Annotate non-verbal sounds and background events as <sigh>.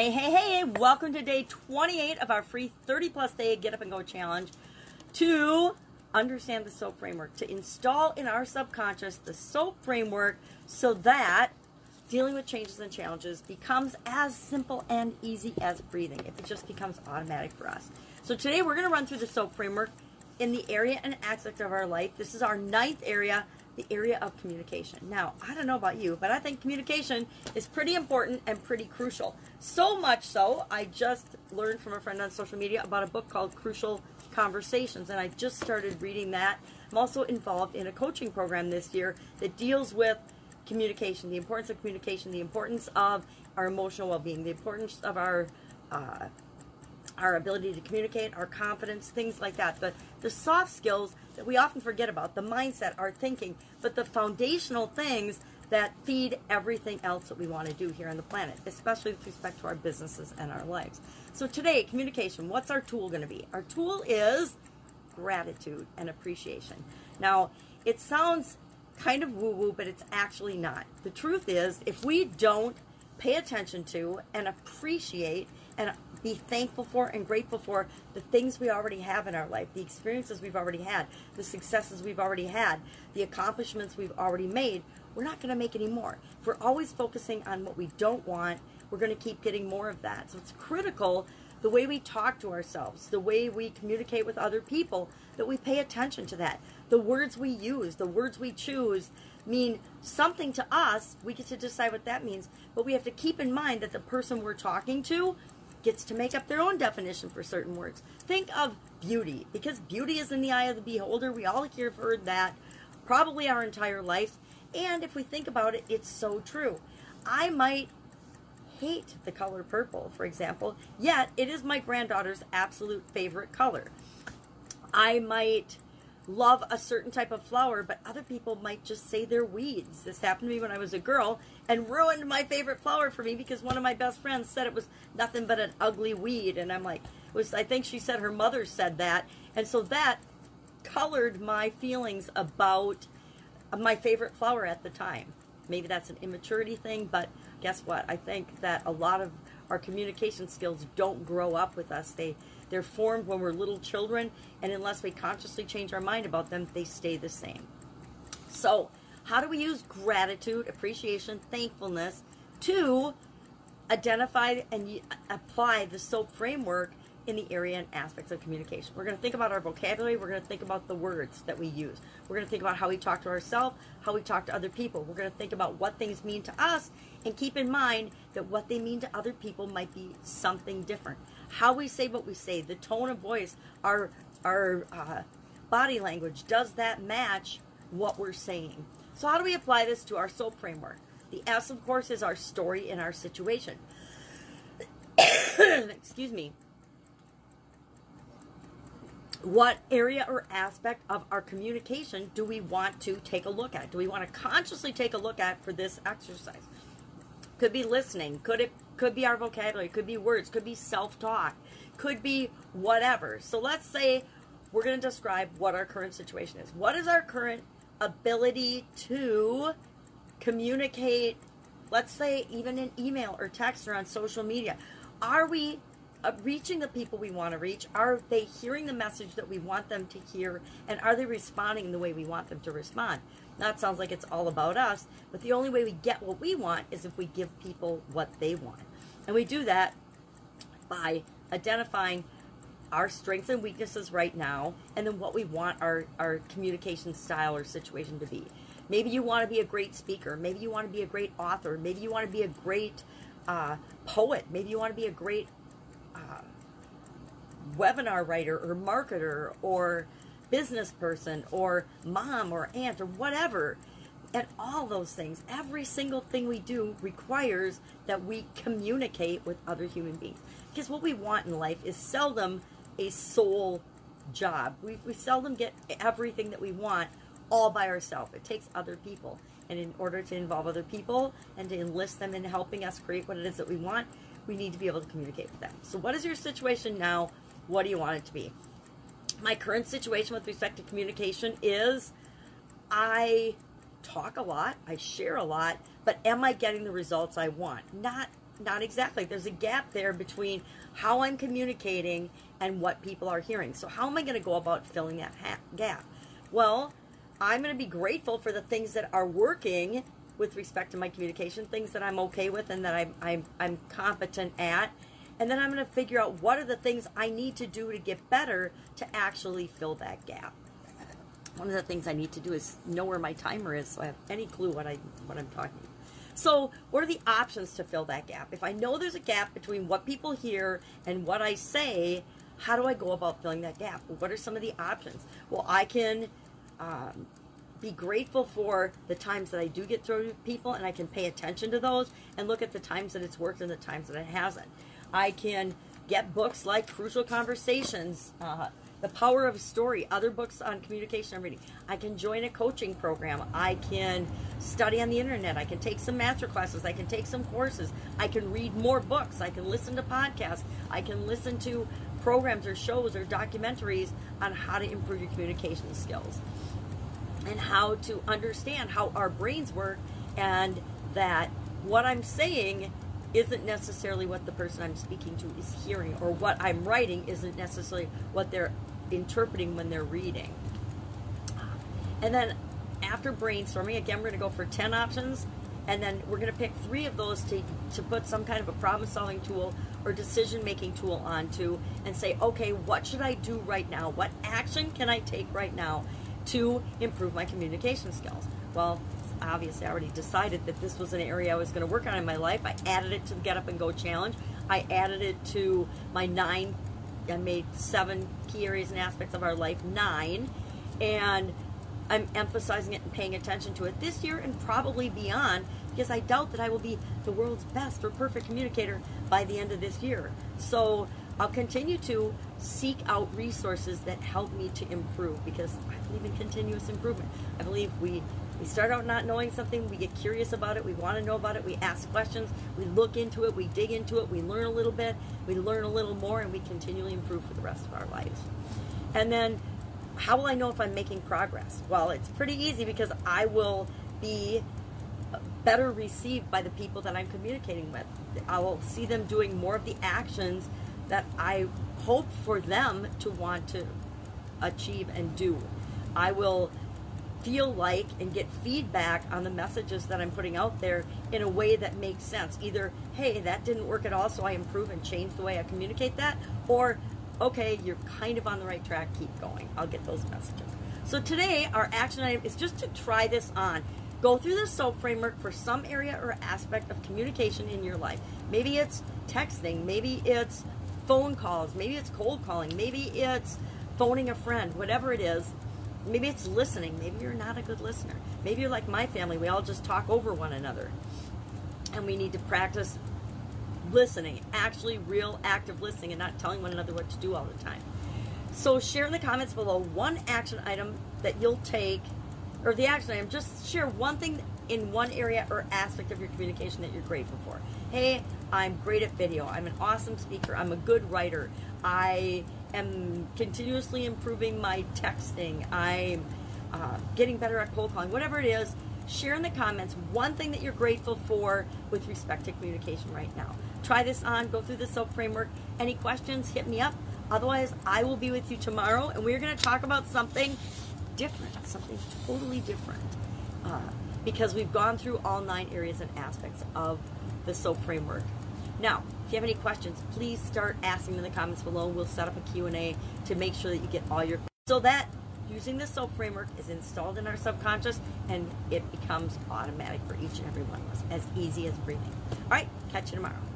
Hey, hey, hey, welcome to day 28 of our free 30 plus day Get Up and Go challenge to understand the SOAP framework, to install in our subconscious the SOAP framework so that dealing with changes and challenges becomes as simple and easy as breathing. If it just becomes automatic for us. So today we're going to run through the SOAP framework in the area and aspect of our life. This is our ninth area the area of communication. Now, I don't know about you, but I think communication is pretty important and pretty crucial. So much so, I just learned from a friend on social media about a book called Crucial Conversations, and I just started reading that. I'm also involved in a coaching program this year that deals with communication, the importance of communication, the importance of our emotional well-being, the importance of our uh, our ability to communicate, our confidence, things like that. The, the soft skills that we often forget about, the mindset, our thinking, but the foundational things that feed everything else that we want to do here on the planet, especially with respect to our businesses and our lives. So today, communication, what's our tool going to be? Our tool is gratitude and appreciation. Now, it sounds kind of woo woo, but it's actually not. The truth is, if we don't pay attention to and appreciate and be thankful for and grateful for the things we already have in our life, the experiences we've already had, the successes we've already had, the accomplishments we've already made, we're not going to make any more. If we're always focusing on what we don't want, we're going to keep getting more of that. So it's critical the way we talk to ourselves, the way we communicate with other people, that we pay attention to that. The words we use, the words we choose mean something to us. We get to decide what that means, but we have to keep in mind that the person we're talking to gets to make up their own definition for certain words. Think of beauty, because beauty is in the eye of the beholder. We all here have heard that probably our entire life. And if we think about it, it's so true. I might hate the color purple, for example, yet it is my granddaughter's absolute favorite color. I might love a certain type of flower, but other people might just say they're weeds. This happened to me when I was a girl and ruined my favorite flower for me because one of my best friends said it was nothing but an ugly weed. And I'm like, was, I think she said her mother said that. And so that colored my feelings about my favorite flower at the time. Maybe that's an immaturity thing, but guess what? I think that a lot of our communication skills don't grow up with us. They they're formed when we're little children, and unless we consciously change our mind about them, they stay the same. So, how do we use gratitude, appreciation, thankfulness to identify and apply the SOAP framework in the area and aspects of communication. We're going to think about our vocabulary. We're going to think about the words that we use. We're going to think about how we talk to ourselves, how we talk to other people. We're going to think about what things mean to us and keep in mind that what they mean to other people might be something different. How we say what we say, the tone of voice, our, our uh, body language, does that match what we're saying? So how do we apply this to our SOAP framework? The S, of course, is our story and our situation. <coughs> Excuse me what area or aspect of our communication do we want to take a look at? Do we want to consciously take a look at for this exercise? Could be listening, could it could be our vocabulary, could be words, could be self-talk, could be whatever. So let's say we're going to describe what our current situation is. What is our current ability to communicate, let's say even in email or text or on social media? Are we uh, reaching the people we want to reach? Are they hearing the message that we want them to hear? And are they responding the way we want them to respond? That sounds like it's all about us, but the only way we get what we want is if we give people what they want. And we do that by identifying our strengths and weaknesses right now, and then what we want our, our communication style or situation to be. Maybe you want to be a great speaker. Maybe you want to be a great author. Maybe you want to be a great uh, poet. Maybe you want to be a great uh, webinar writer or marketer or business person or mom or aunt or whatever. And all those things, every single thing we do requires that we communicate with other human beings. Because what we want in life is seldom a sole job. We, we seldom get everything that we want all by ourselves. It takes other people. And in order to involve other people and to enlist them in helping us create what it is that we want, we need to be able to communicate with them. So what is your situation now? What do you want it to be? My current situation with respect to communication is I talk a lot, I share a lot, but am I getting the results I want? Not not exactly. There's a gap there between how I'm communicating and what people are hearing. So, how am I going to go about filling that ha- gap? Well, I'm going to be grateful for the things that are working with respect to my communication, things that I'm okay with and that I'm, I'm, I'm competent at. And then I'm going to figure out what are the things I need to do to get better to actually fill that gap. One of the things I need to do is know where my timer is so I have any clue what I what I'm talking. So, what are the options to fill that gap? If I know there's a gap between what people hear and what I say, how do I go about filling that gap? What are some of the options? Well, I can um, be grateful for the times that I do get through to people and I can pay attention to those and look at the times that it's worked and the times that it hasn't. I can get books like Crucial Conversations, uh, The Power of Story, other books on communication I'm reading. I can join a coaching program. I can study on the internet. I can take some master classes. I can take some courses. I can read more books. I can listen to podcasts. I can listen to programs or shows or documentaries on how to improve your communication skills and how to understand how our brains work and that what I'm saying isn't necessarily what the person I'm speaking to is hearing or what I'm writing isn't necessarily what they're interpreting when they're reading. And then after brainstorming, again, we're going to go for 10 options and then we're going to pick three of those to, to put some kind of a problem solving tool or decision making tool onto and say, okay, what should I do right now? What action can I take right now to improve my communication skills? Well, obviously, I already decided that this was an area I was going to work on in my life. I added it to the Get Up and Go challenge. I added it to my nine, I made seven key areas and aspects of our life, nine. And I'm emphasizing it and paying attention to it this year and probably beyond because I doubt that I will be the world's best or perfect communicator by the end of this year. So I'll continue to seek out resources that help me to improve because I believe in continuous improvement. I believe we we start out not knowing something, we get curious about it, we want to know about it, we ask questions, we look into it, we dig into it, we learn a little bit, we learn a little more, and we continually improve for the rest of our lives. And then, how will I know if I'm making progress? Well, it's pretty easy because I will be better received by the people that I'm communicating with. I will see them doing more of the actions that I hope for them to want to achieve and do. I will feel like and get feedback on the messages that I'm putting out there in a way that makes sense. Either, hey, that didn't work at all, so I improve and change the way I communicate that, or, okay, you're kind of on the right track, keep going. I'll get those messages. So today, our action item is just to try this on. Go through the SOAP framework for some area or aspect of communication in your life. Maybe it's texting, maybe it's phone calls, maybe it's cold calling, maybe it's phoning a friend, whatever it is. Maybe it's listening. Maybe you're not a good listener. Maybe you're like my family. We all just talk over one another. And we need to practice listening, actually real active listening and not telling one another what to do all the time. So share in the comments below one action item that you'll take or the action item, just share one thing in one area or aspect of your communication that you're grateful for. Hey, I'm great at video. I'm an awesome speaker. I'm a good writer. I am continuously improving my texting. I'm uh, getting better at cold calling. Whatever it is, share in the comments one thing that you're grateful for with respect to communication right now. Try this on, go through the SOAP framework. Any questions, hit me up. Otherwise, I will be with you tomorrow and we're going to talk about something different, something totally different. Uh, because we've gone through all nine areas and aspects of the SOAP framework. Now, if you have any questions, please start asking in the comments below. We'll set up a Q&A to make sure that you get all your questions. so that using the SOAP framework is installed in our subconscious and it becomes automatic for each and every one of us, as easy as breathing. All right, catch you tomorrow.